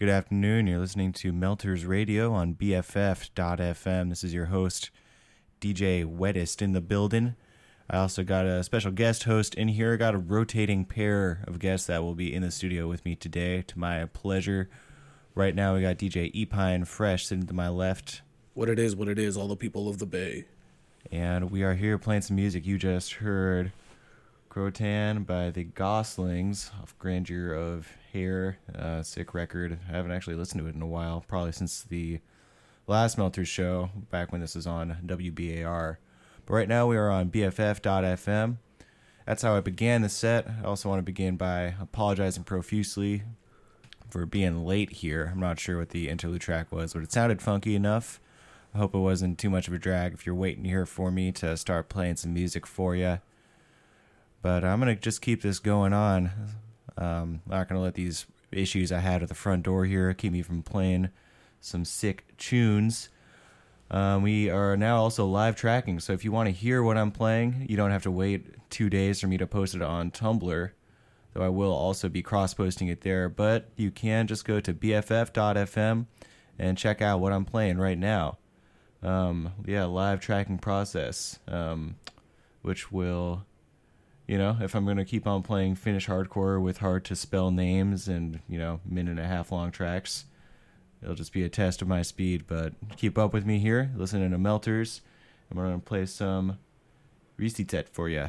Good afternoon. You're listening to Melters Radio on BFF.FM. This is your host, DJ Wettest, in the building. I also got a special guest host in here. I got a rotating pair of guests that will be in the studio with me today, to my pleasure. Right now, we got DJ Epine Fresh sitting to my left, What it is, what it is, all the people of the Bay. and we are here playing some music. You just heard Croatan by the Goslings of Grandeur of Hair. Uh, sick record. I haven't actually listened to it in a while, probably since the last Melters show, back when this was on WBAR. But right now we are on BFF.FM. That's how I began the set. I also want to begin by apologizing profusely for being late here. I'm not sure what the interlude track was, but it sounded funky enough. I hope it wasn't too much of a drag if you're waiting here for me to start playing some music for you. But I'm going to just keep this going on. Um, I'm not going to let these issues I had at the front door here keep me from playing some sick tunes. Um, we are now also live tracking, so if you want to hear what I'm playing, you don't have to wait two days for me to post it on Tumblr, though I will also be cross posting it there. But you can just go to bff.fm and check out what I'm playing right now. Um, yeah, live tracking process, um, which will, you know, if I'm going to keep on playing Finnish hardcore with hard to spell names and, you know, minute and a half long tracks, It'll just be a test of my speed, but keep up with me here. Listening to Melters. I'm going to play some Riistetyt for you.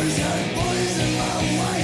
poison, poison my way.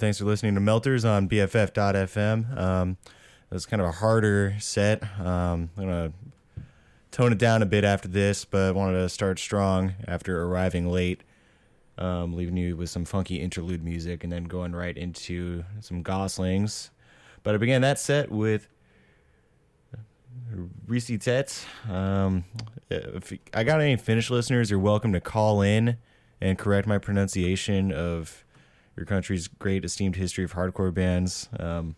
Thanks for listening to Melters on BFF.fm. Um, it was kind of a harder set. Um, I'm gonna tone it down a bit after this, but I wanted to start strong after arriving late, um, leaving you with some funky interlude music, and then going right into some Goslings. But I began that set with Reese Tet. Um, if I got any Finnish listeners, you're welcome to call in and correct my pronunciation of your country's great esteemed history of hardcore bands. Um,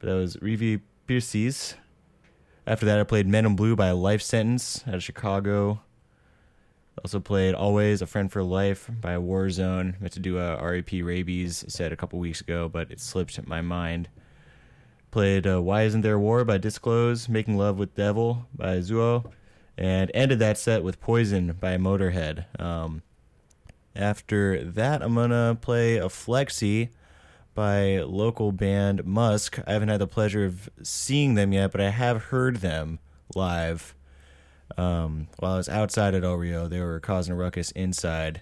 but that was Revi Persees. After that, I played Men in Blue by Life Sentence out of Chicago. Also played Always a Friend for Life by Warzone. Meant to do a RAP Rabies set a couple weeks ago, but it slipped my mind. Played uh, Why Isn't There War by Disclose, Making Love with Devil by Zouo, and ended that set with Poison by Motorhead. Um, after that, I'm gonna play a flexi by local band Musk. I haven't had the pleasure of seeing them yet, but I have heard them live. Um, while I was outside at El Rio, they were causing a ruckus inside.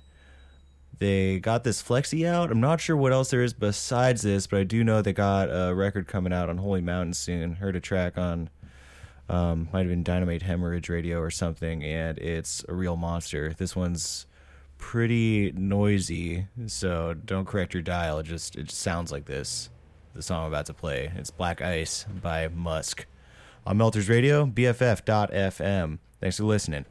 They got this flexi out. I'm not sure what else there is besides this, but I do know they got a record coming out on Holy Mountain soon. Heard a track on, um, might have been Dynamite Hemorrhage Radio or something, and it's a real monster. This one's pretty noisy, so don't correct your dial. It just it just sounds like this. The song I'm about to play. It's Black Ice by Musk. On Melters Radio, BFF.FM. Thanks for listening.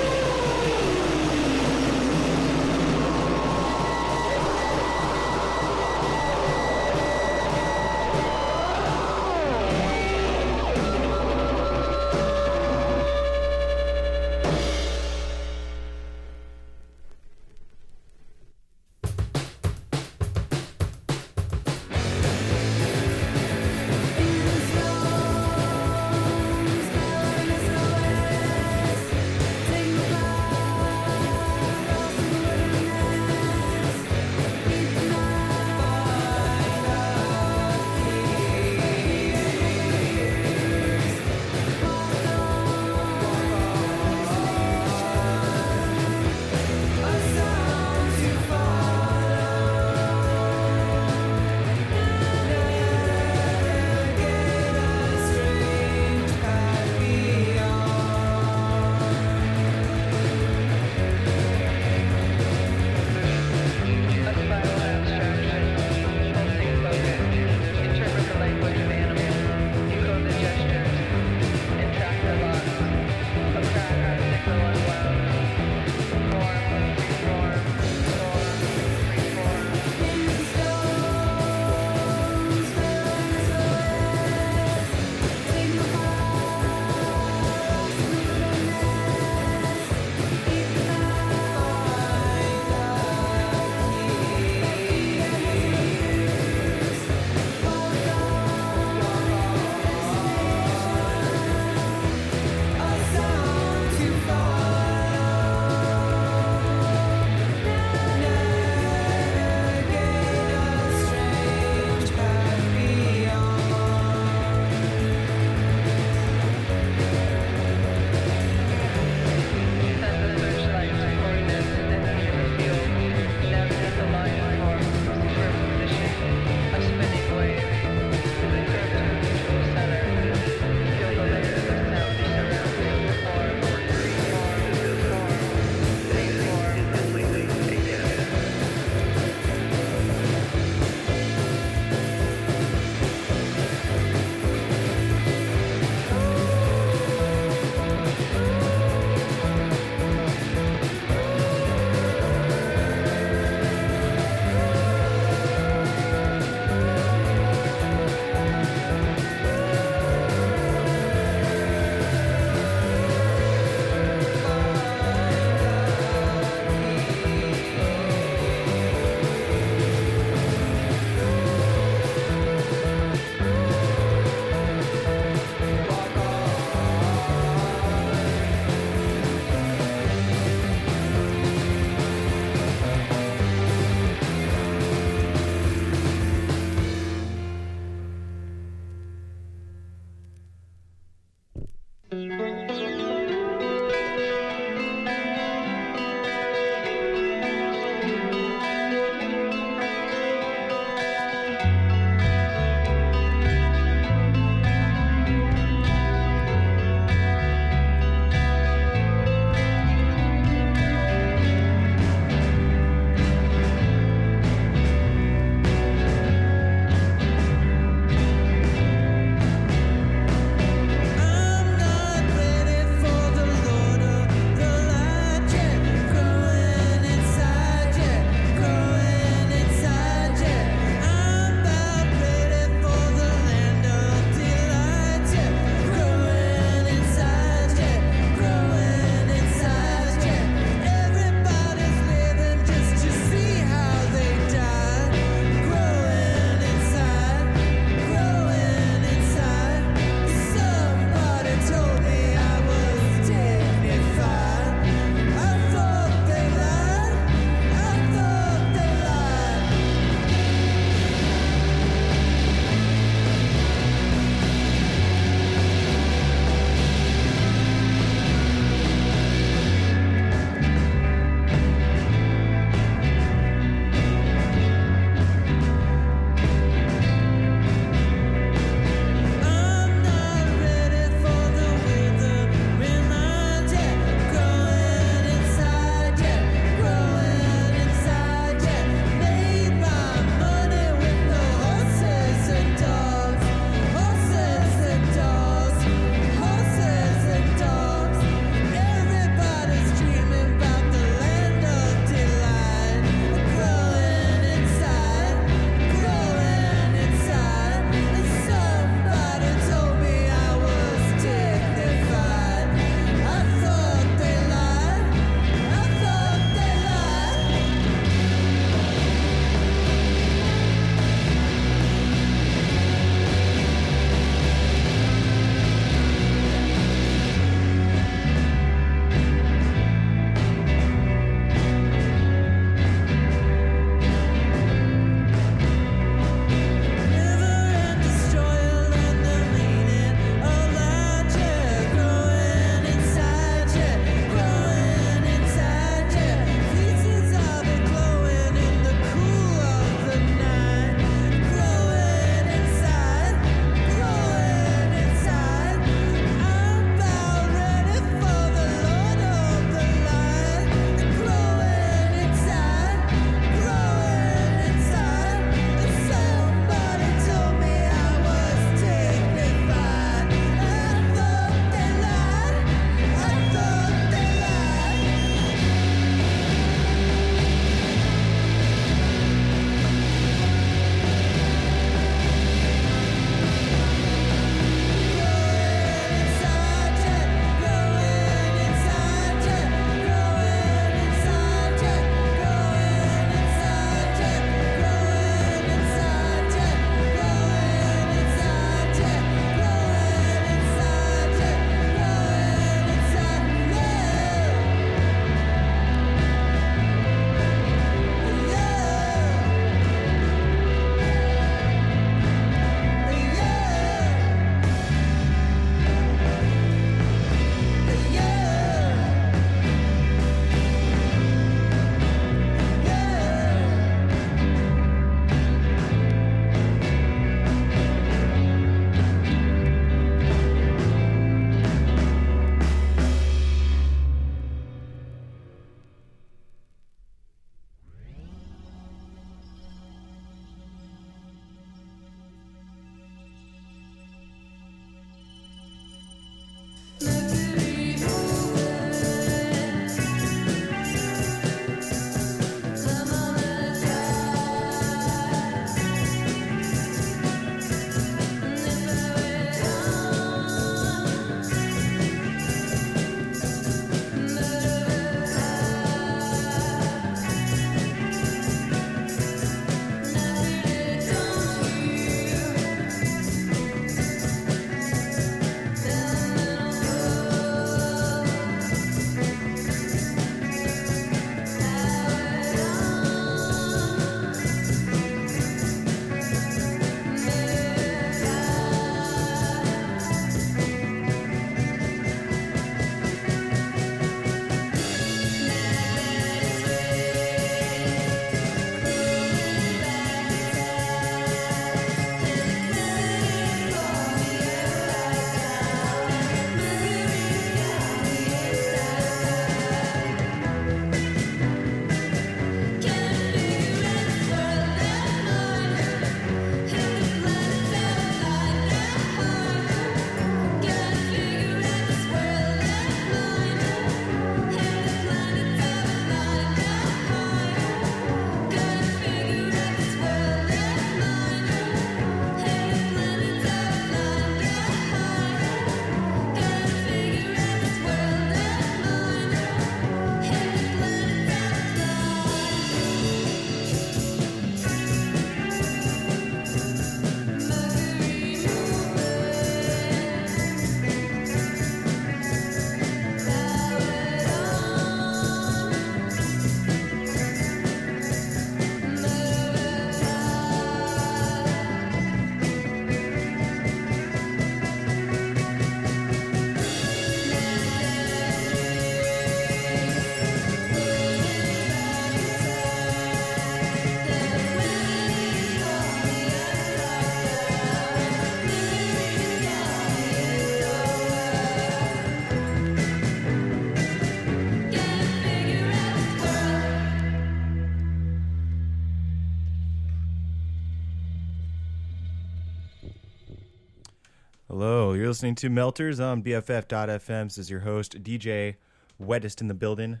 Listening to Melters on BFF.FM. This is your host, DJ Wettest in the building.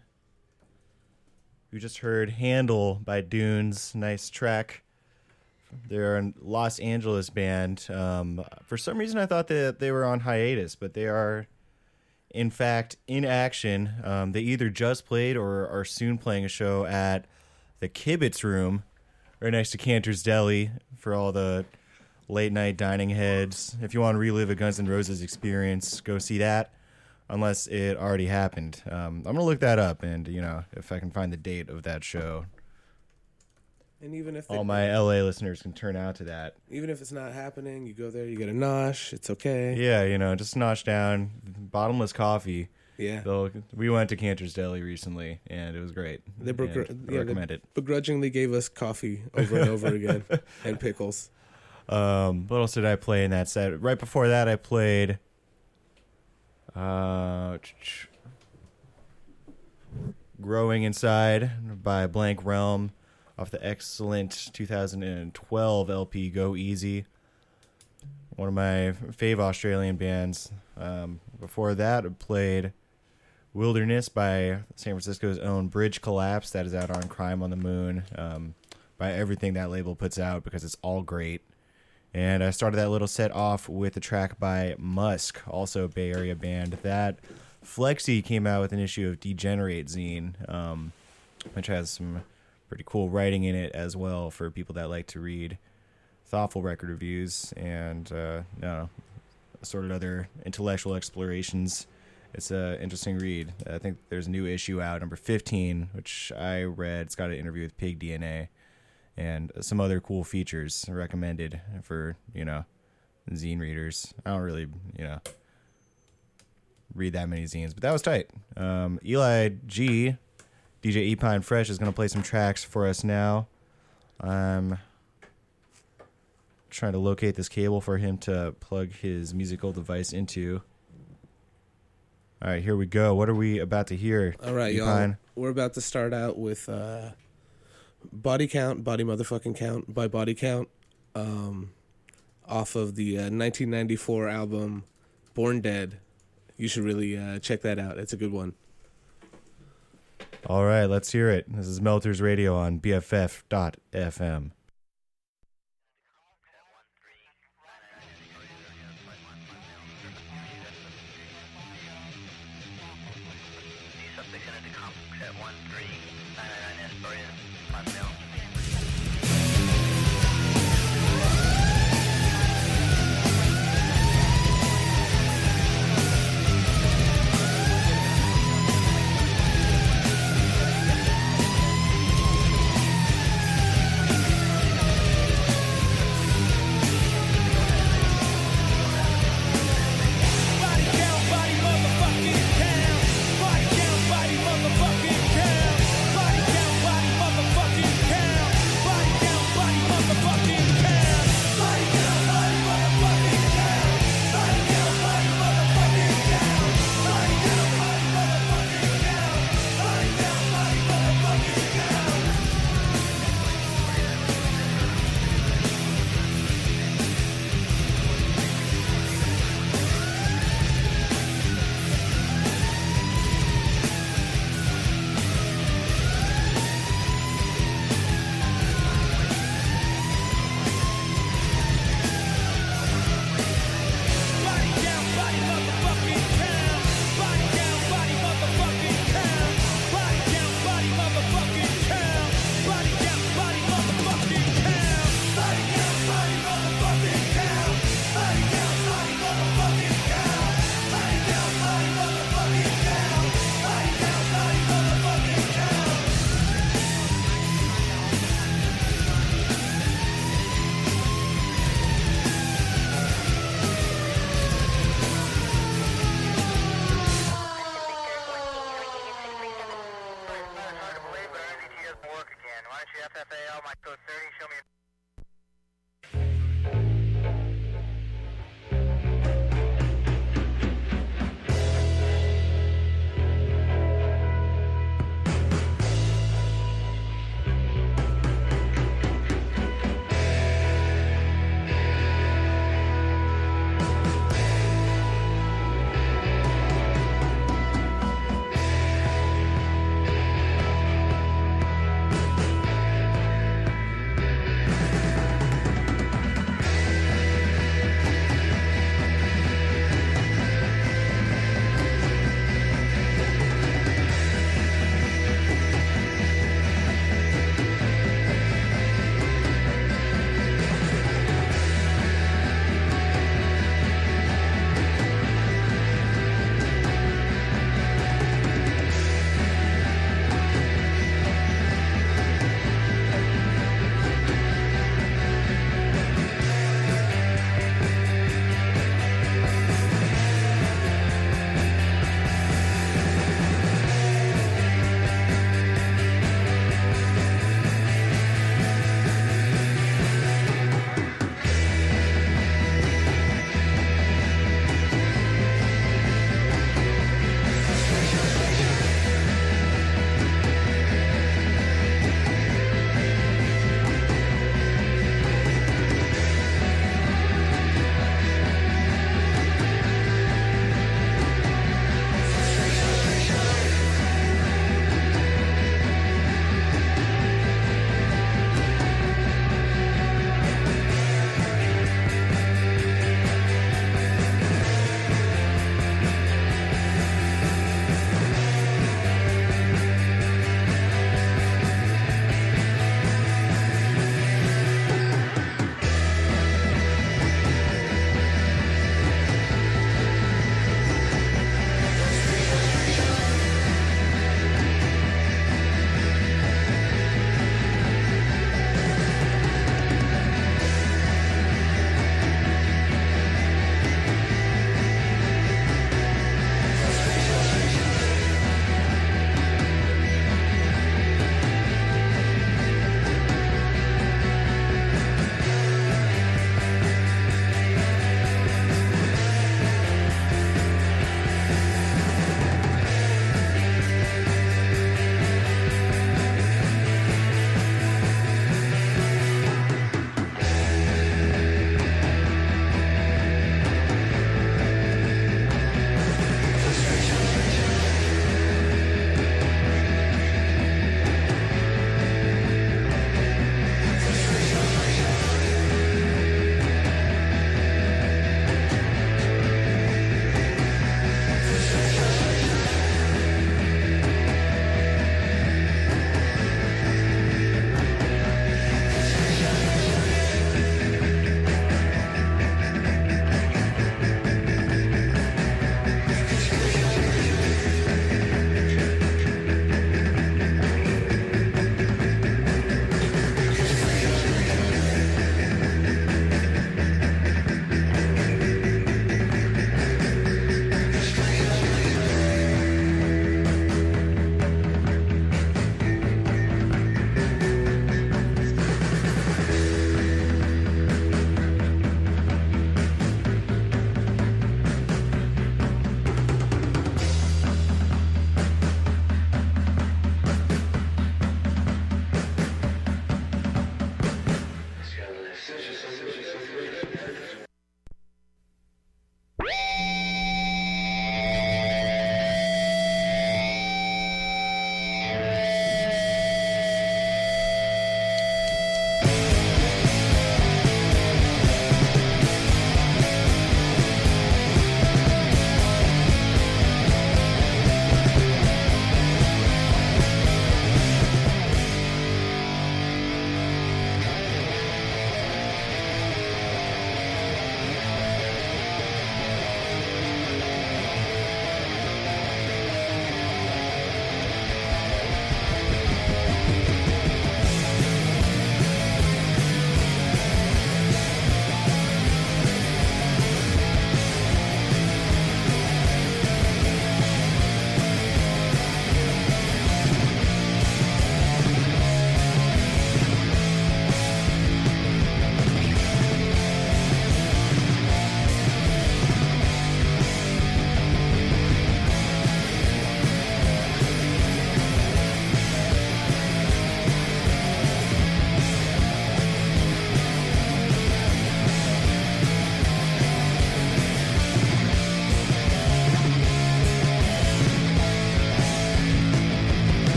We just heard Handle by Dunes. Nice track. They're a Los Angeles band. Um, for some reason, I thought that they were on hiatus, but they are, in fact, in action. Um, they either just played or are soon playing a show at the Kibitz Room, right next to Canter's Deli, for all the late night dining heads. If you want to relive a Guns N' Roses experience, go see that. Unless it already happened, um, I'm gonna look that up, and you know if I can find the date of that show, And even if they, all my LA listeners can turn out to that. even if it's not happening, you go there, you get a nosh. It's okay. Yeah, you know, just notch down bottomless coffee. Yeah. They'll, we went to Canter's Deli recently, and it was great. They, begr- yeah, recommend they it. begrudgingly gave us coffee over and over again and pickles. Um, what else did I play in that set? Right before that, I played. Uh, Growing Inside by Blank Realm off the excellent 2012 LP Go Easy. One of my fave Australian bands. Um, before that, I played Wilderness by San Francisco's own Bridge Collapse. That is out on Crime on the Moon. Um, by everything that label puts out because it's all great. And I started that little set off with a track by Musk, also Bay Area band. That Flexi came out with an issue of Degenerate Zine, um, which has some pretty cool writing in it as well for people that like to read thoughtful record reviews and uh, sort of other intellectual explorations. It's an interesting read. I think there's a new issue out, number 15, which I read. It's got an interview with Pig DNA and some other cool features recommended for you know zine readers. I don't really you know read that many zines, but that was tight. Um, Eli G, DJ E-Pine Fresh is gonna play some tracks for us now. I'm trying to locate this cable for him to plug his musical device into. All right, here we go. What are we about to hear? All right, y'all. E-Pine? We're about to start out with uh, Body Count, Body Motherfucking Count by Body Count, um, off of the uh, 1994 album Born Dead. You should really uh, check that out. It's a good one. All right, let's hear it. This is Melters Radio on BFF.FM. Orange FFAL, my code 30, show me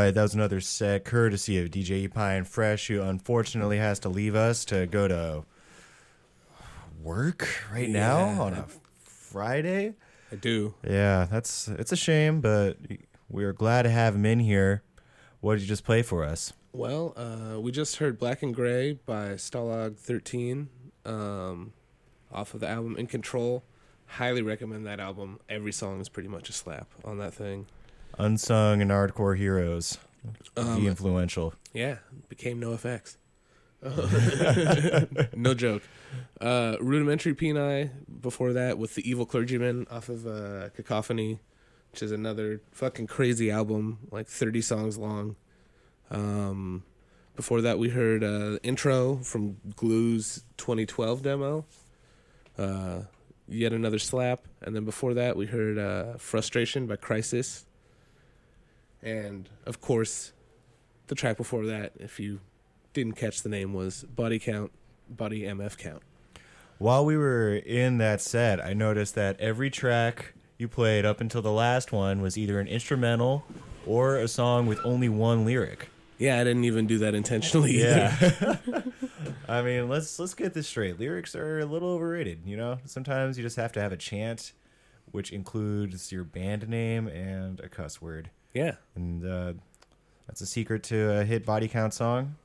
right, that was another set courtesy of DJ Pine Fresh, who unfortunately has to leave us to go to work right now on a Friday. I do. Yeah, that's it's a shame, but we're glad to have him in here. What did you just play for us? Well, uh, we just heard Black and Grey by Stalag 13 um, off of the album In Control. Highly recommend that album. Every song is pretty much a slap on that thing. Unsung and hardcore heroes, Um, influential. Yeah, became no effects. no joke. Uh, Rudimentary Peni before that with the Evil Clergyman off of uh, Cacophony, which is another fucking crazy album, like 30 songs long. Um, before that, we heard uh, intro from Glue's 2012 demo. Uh, yet another slap, and then before that, we heard uh, "Frustration" by Crisis, and of course, the track before that, if you didn't catch the name, was Body Count, Body MF Count. While we were in that set, I noticed that every track you played up until the last one was either an instrumental or a song with only one lyric. Yeah, I didn't even do that intentionally. Yeah. I mean, let's let's get this straight. Lyrics are a little overrated, you know? Sometimes you just have to have a chant which includes your band name and a cuss word. Yeah. And uh, that's a secret to a hit body count song.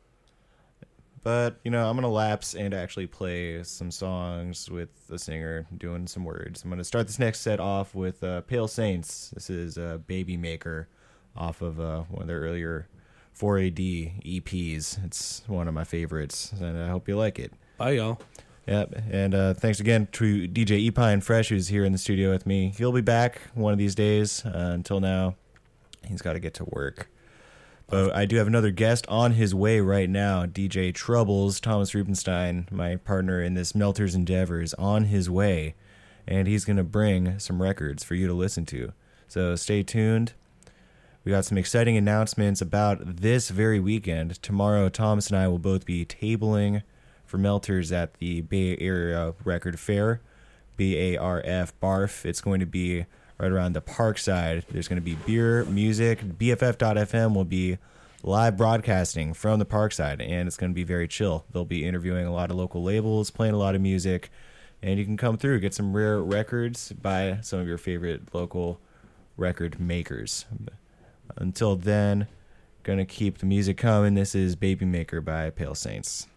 But, you know, I'm going to lapse and actually play some songs with the singer doing some words. I'm going to start this next set off with uh, Pale Saints. This is uh, Baby Maker off of uh, one of their earlier 4AD EPs. It's one of my favorites, and I hope you like it. Bye, y'all. Yep, and uh, thanks again to DJ E-Pine Fresh, who's here in the studio with me. He'll be back one of these days. Uh, until now, he's got to get to work. But I do have another guest on his way right now. DJ Troubles, Thomas Rubenstein, my partner in this Melters endeavor, is on his way, and he's going to bring some records for you to listen to. So stay tuned. We got some exciting announcements about this very weekend. Tomorrow, Thomas and I will both be tabling for Melters at the Bay Area Record Fair, B A R F BARF. It's going to be right around the Parkside. There's going to be beer, music. BFF.FM will be live broadcasting from the Parkside, and it's going to be very chill. They'll be interviewing a lot of local labels, playing a lot of music, and you can come through, get some rare records by some of your favorite local record makers. Until then, gonna keep the music coming. This is Baby Maker by Pale Saints.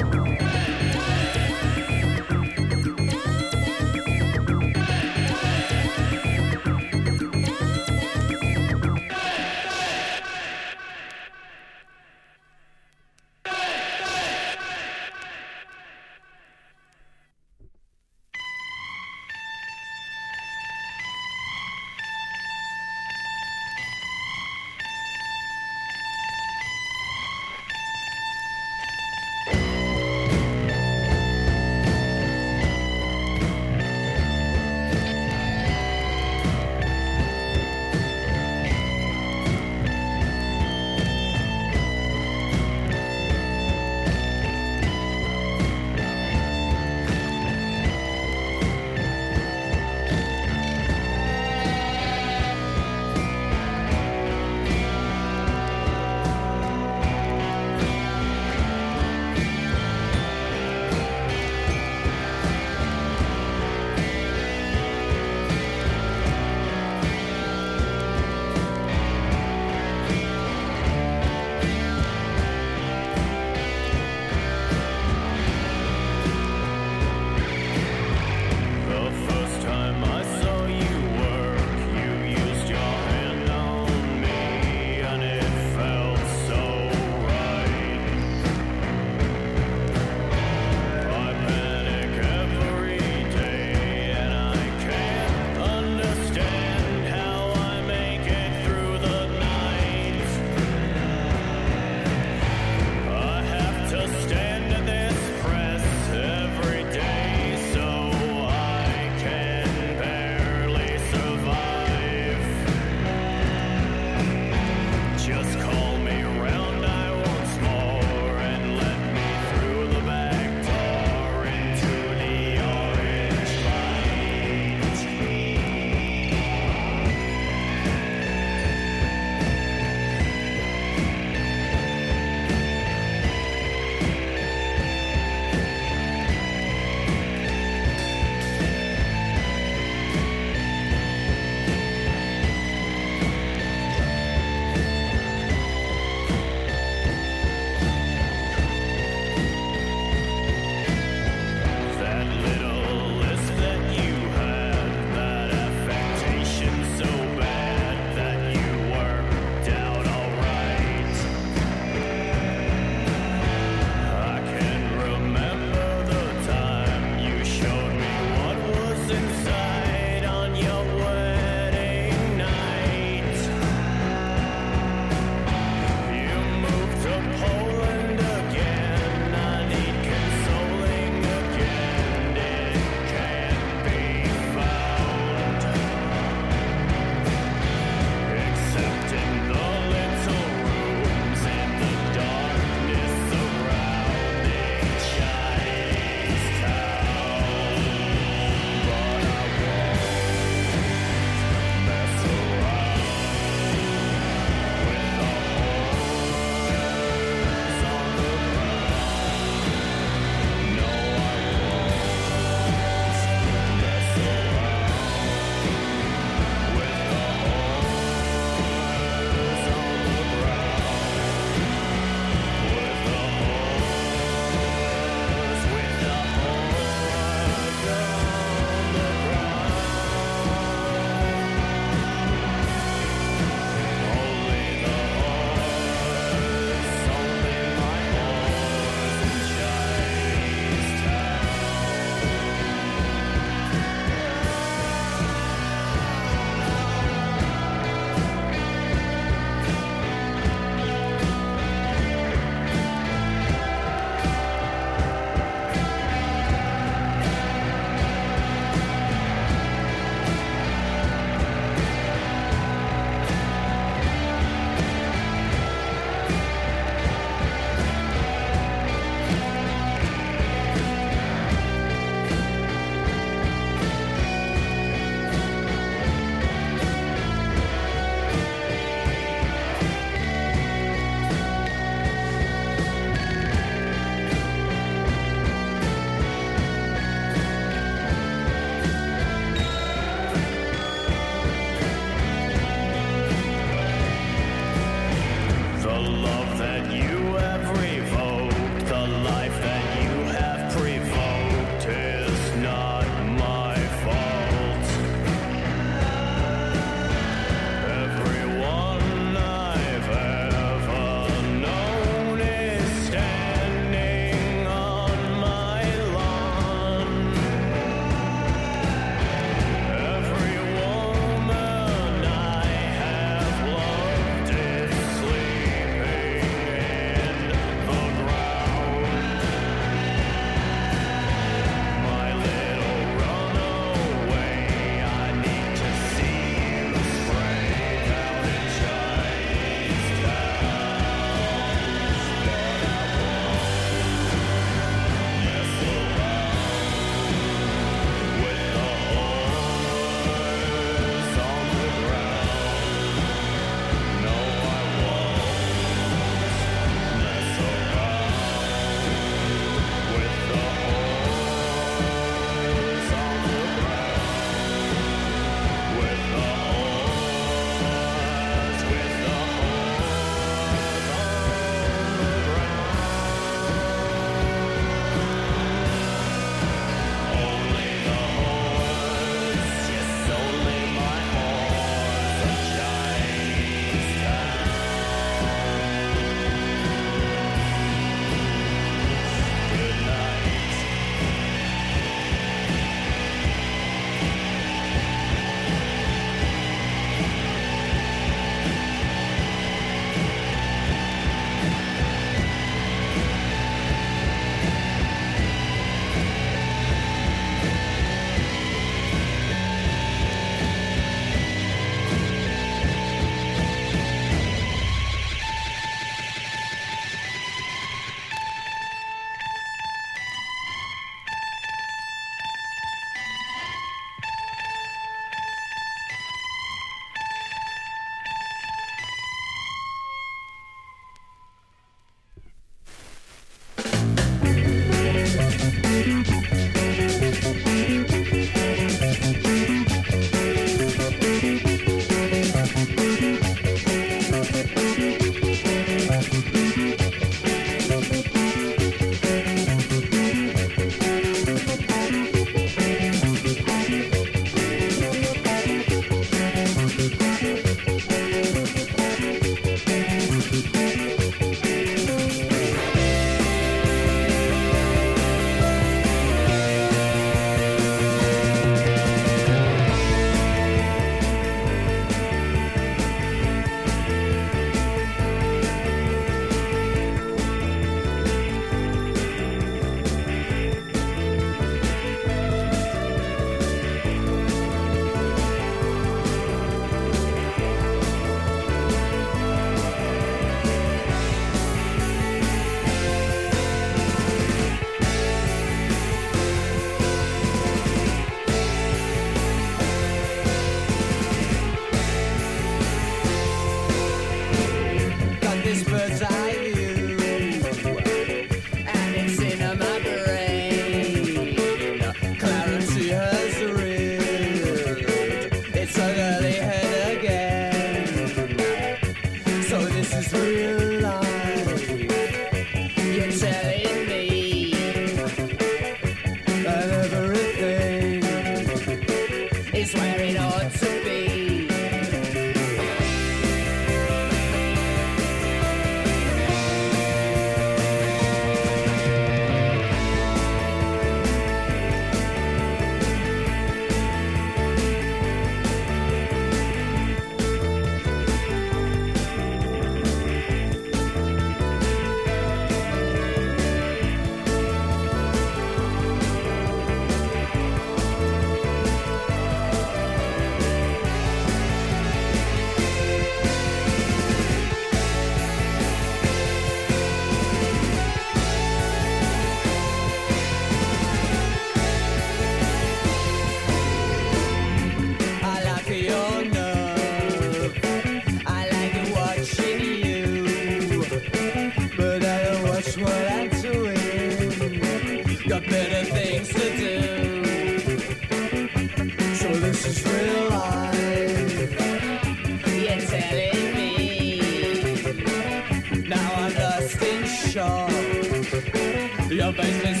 Your face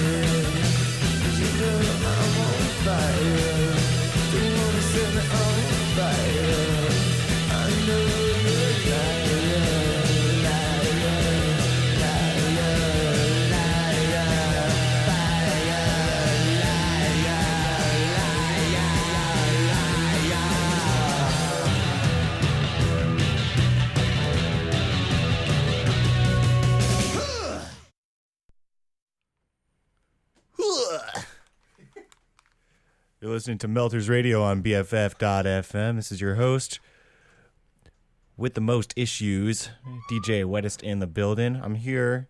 Bye. Listening to Melters Radio on BFF.FM. This is your host with the most issues, DJ Wettest in the building. I'm here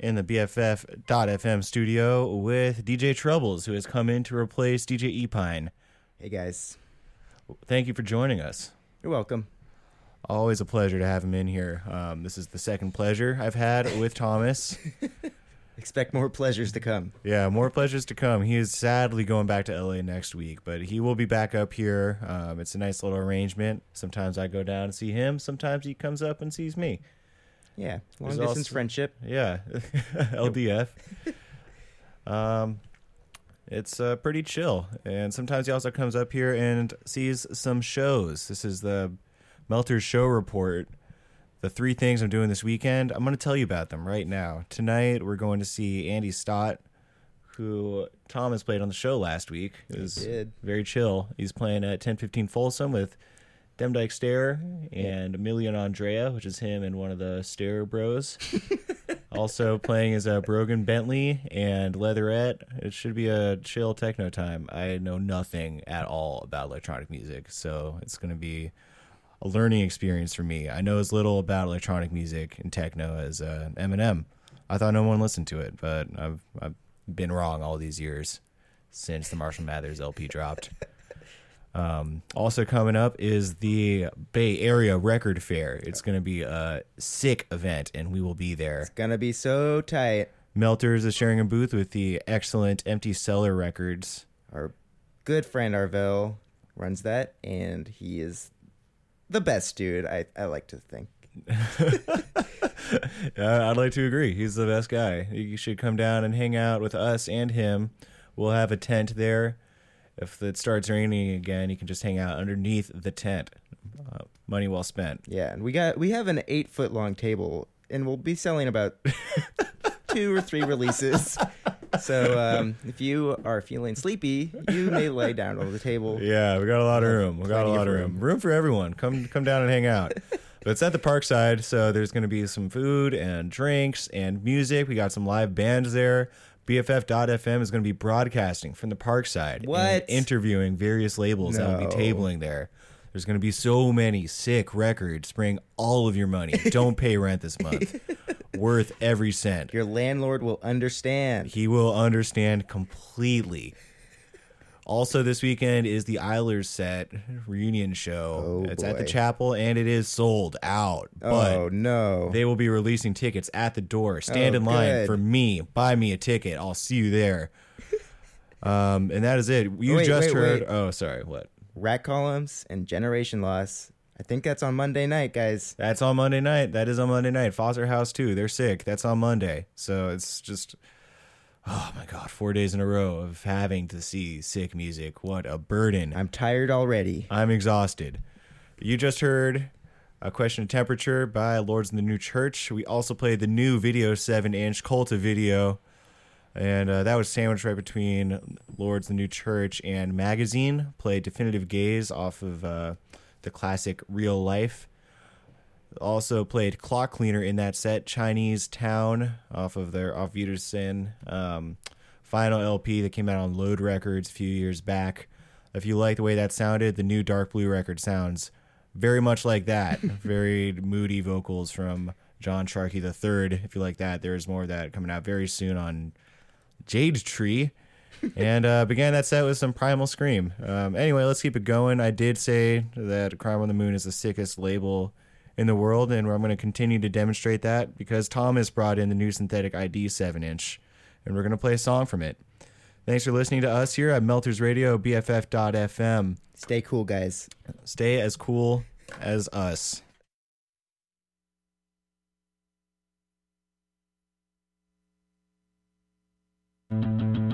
in the BFF.FM studio with DJ Troubles, who has come in to replace DJ E-Pine. Hey guys, Thank you for joining us. you're welcome. Always a pleasure to have him in here. Um, this is the second pleasure I've had with Thomas. Expect more pleasures to come. Yeah, more pleasures to come. He is sadly going back to LA next week, but he will be back up here. Um, it's a nice little arrangement. Sometimes I go down and see him. Sometimes he comes up and sees me. Yeah, long There's distance also- friendship. Yeah, LDF. um, it's uh, pretty chill, and sometimes he also comes up here and sees some shows. This is the Melters Show Report. The three things I'm doing this weekend. I'm going to tell you about them right now. Tonight we're going to see Andy Stott, who Tom has played on the show last week. It was did. very chill. He's playing at 1015 Folsom with Demdike Stare and Millie and Andrea, which is him and one of the Stare Bros. also playing is uh, Brogan Bentley and Leatherette. It should be a chill techno time. I know nothing at all about electronic music, so it's going to be a learning experience for me. I know as little about electronic music and techno as uh, Eminem. I thought no one listened to it, but I've I've been wrong all these years since the Marshall Mathers LP dropped. Um, also coming up is the Bay Area Record Fair. It's going to be a sick event, and we will be there. It's Gonna be so tight. Melters is sharing a booth with the excellent Empty Cellar Records. Our good friend Arvell runs that, and he is the best dude. I I like to think. I'd like to agree. He's the best guy. You should come down and hang out with us and him. We'll have a tent there. If it starts raining again, you can just hang out underneath the tent. Uh, money well spent. Yeah, and we got we have an eight foot long table, and we'll be selling about two or three releases. So um, if you are feeling sleepy, you may lay down on the table. Yeah, we got a lot of room. We got a lot of room. room. For everyone. Come come down and hang out. But it's at the Parkside, so there's going to be some food and drinks and music. We got some live bands there. BFF.FM is going to be broadcasting from the Parkside. and What? interviewing various labels that will be No. tabling there. There's going to be so many sick records. Bring all of your money. Don't pay rent this month. Worth every cent. Your landlord will understand. He will understand completely. Also, this weekend is the Eilers set reunion show. Oh, it's at the chapel and it is sold out. Oh no! they will be releasing tickets at the door. Stand Oh, in line good. for me. Buy me a ticket. I'll see you there. Um, and that is it. You Wait, just wait, heard. wait. Oh, sorry. What? Rat columns and generation loss. I think that's on Monday night, guys. That's on Monday night. That is on Monday night. Foster House too. They're sick. That's on Monday. So it's just oh my god, four days in a row of having to see sick music. What a burden. I'm tired already. I'm exhausted. You just heard a question of temperature by Lords of the New Church. We also played the new video seven inch Culta video. And uh, that was sandwiched right between Lords the New Church and Magazine. Played Definitive Gaze off of uh, the classic Real Life. Also played Clockcleaner in that set. Chinese Town off of their off Wiedersehen um, final LP that came out on Load Records a few years back. If you like the way that sounded, the new Dark Blue record sounds very much like that. very moody vocals from John Sharkey III. If you like that, there's more of that coming out very soon on Jade Tree. And uh, began that set with some Primal Scream. Um, anyway, let's keep it going. I did say that Crime on the Moon is the sickest label in the world, and I'm going to continue to demonstrate that because Thomas brought in the new synthetic ID 7 inch, and we're going to play a song from it. Thanks for listening to us here at Melters Radio, BFF.FM. Stay cool, guys. Stay as cool as us. Thank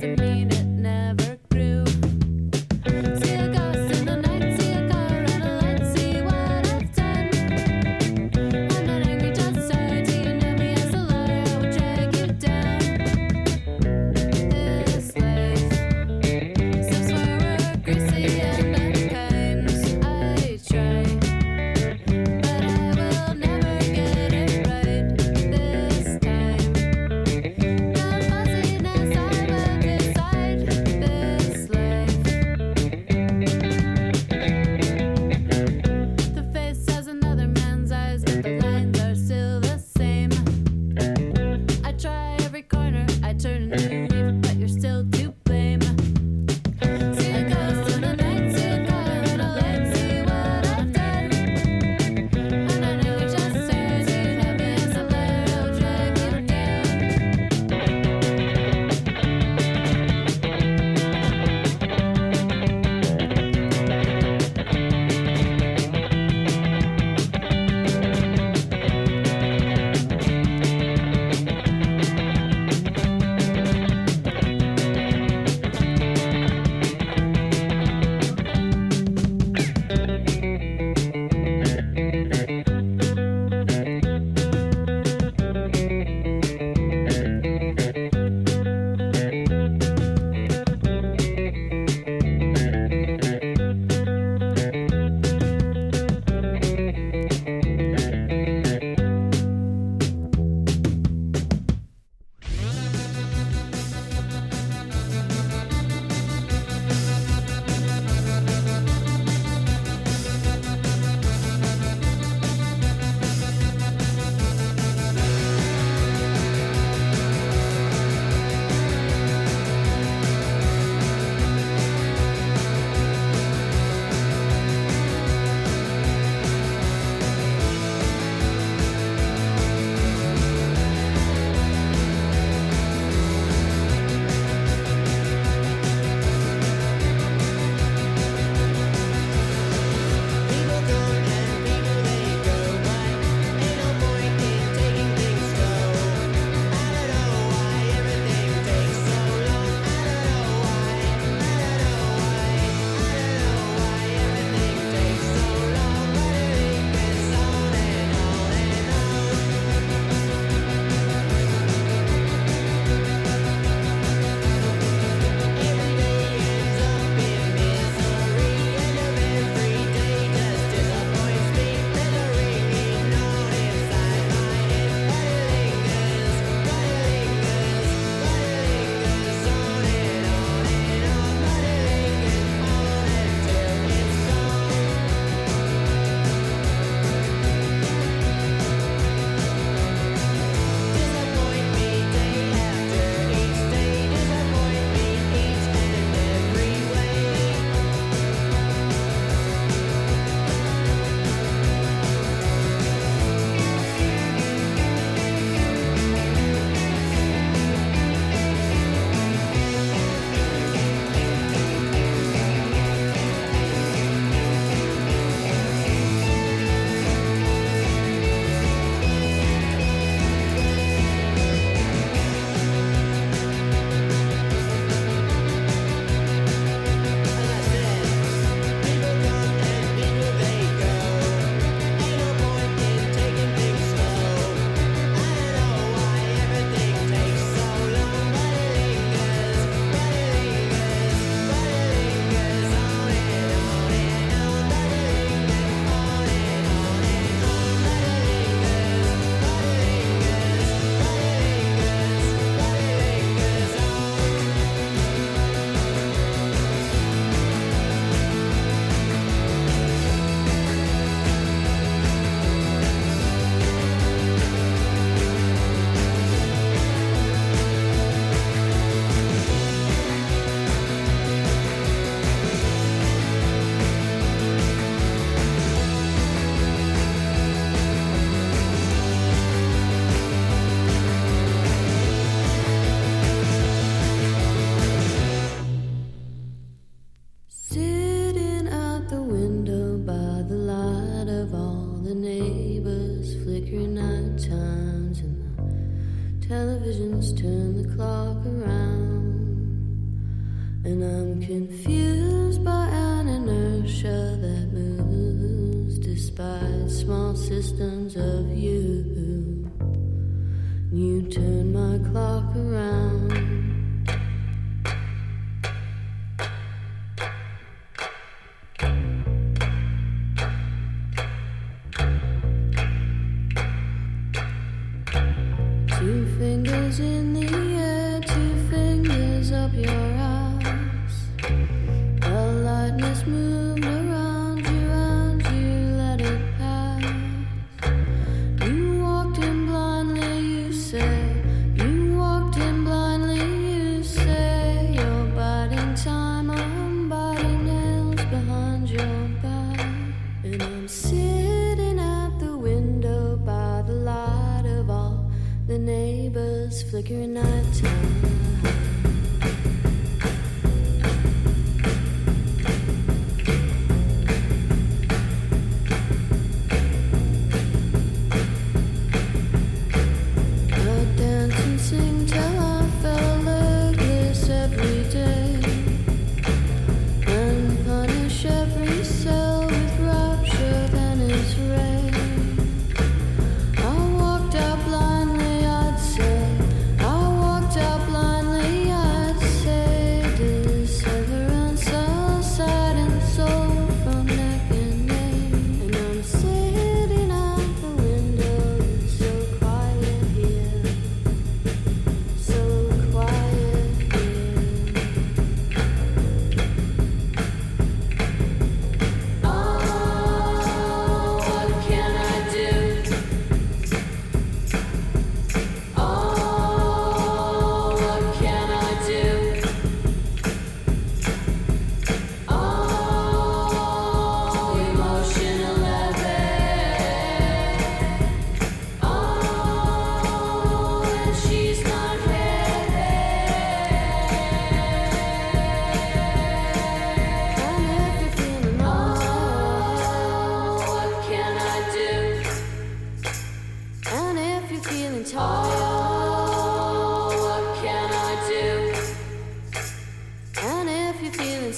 doesn't mean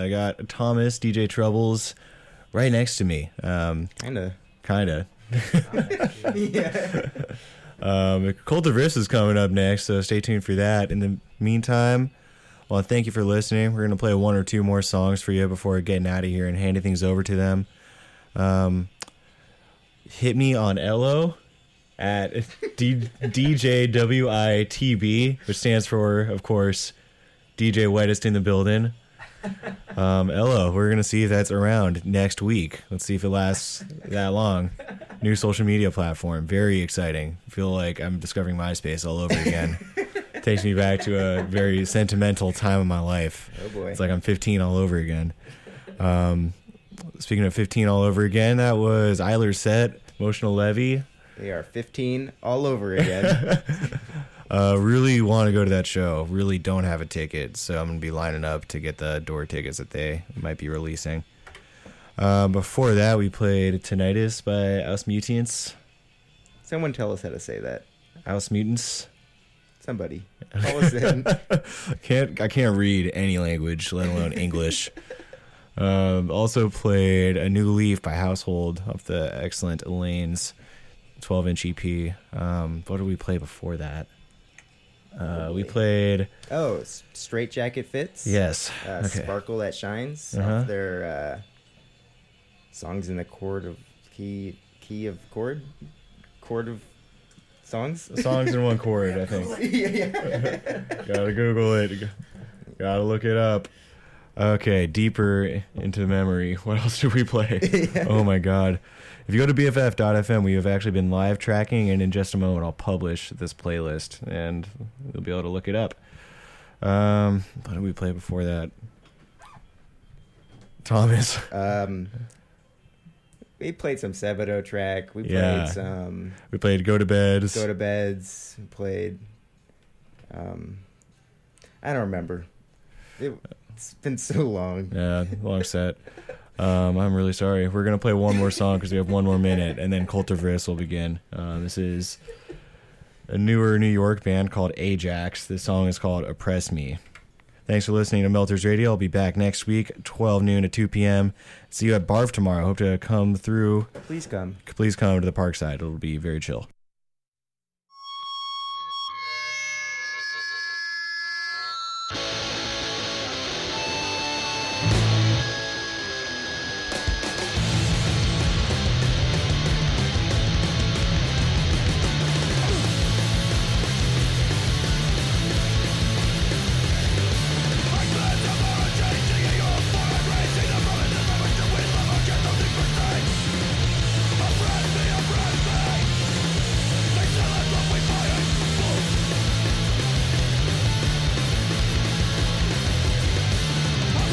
I got Thomas, DJ Troubles, right next to me. Um, Kinda. kinda. yeah. Um, Cult of Riffs is coming up next, so stay tuned for that. In the meantime, well, thank you for listening. We're gonna play one or two more songs for you before getting out of here and handing things over to them. Um, hit me on Ello at D- DJWITB, which stands for, of course, DJ Wettest in the building. Um, Ello, we're gonna see if that's around next week. Let's see if it lasts that long. New social media platform, very exciting. feel like I'm discovering MySpace all over again. Takes me back to a very sentimental time of my life. Oh boy. It's like I'm 15 all over again. Um, speaking of 15 all over again, that was Eiler's set, Emotional Levy. They are 15 all over again. Uh, really want to go to that show. Really don't have a ticket, so I'm gonna be lining up to get the door tickets that they might be releasing. Uh, before that, we played Tinnitus by Aus Muteants. Someone tell us how to say that. Aus Muteants. Somebody. Call us in. I can't I can't read any language, let alone English. Um, also played a new leaf by Household off the excellent Elaine's 12 inch EP. Um, what did we play before that? Uh, we played Oh, Straitjacket Fits. yes. Uh, okay. Sparkle That Shines. Uh-huh. Their uh, songs in the chord of key key of chord chord of songs. Songs in one chord, I think. yeah, yeah. Gotta Google it. Gotta look it up. Okay, deeper into memory. What else did we play? Oh my god. If you go to BFF.fm, we have actually been live tracking, and in just a moment, I'll publish this playlist, and you'll be able to look it up. Um, what did we play before that? Thomas. Um, we played some Sebadoh track. We played Yeah. some We played Go to Beds. Go to Beds. We played. Um, I don't remember. It, it's been so long. Yeah, long set. Um, I'm really sorry. We're gonna play one more song because we have one more minute, and then Cult of Riffs will begin. Uh, this is a newer New York band called Ajax. This song is called "Oppress Me." Thanks for listening to Melters Radio. I'll be back next week, 12 noon to 2 p.m. See you at Barf tomorrow. Hope to come through. Please come. Please come to the Parkside. It'll be very chill.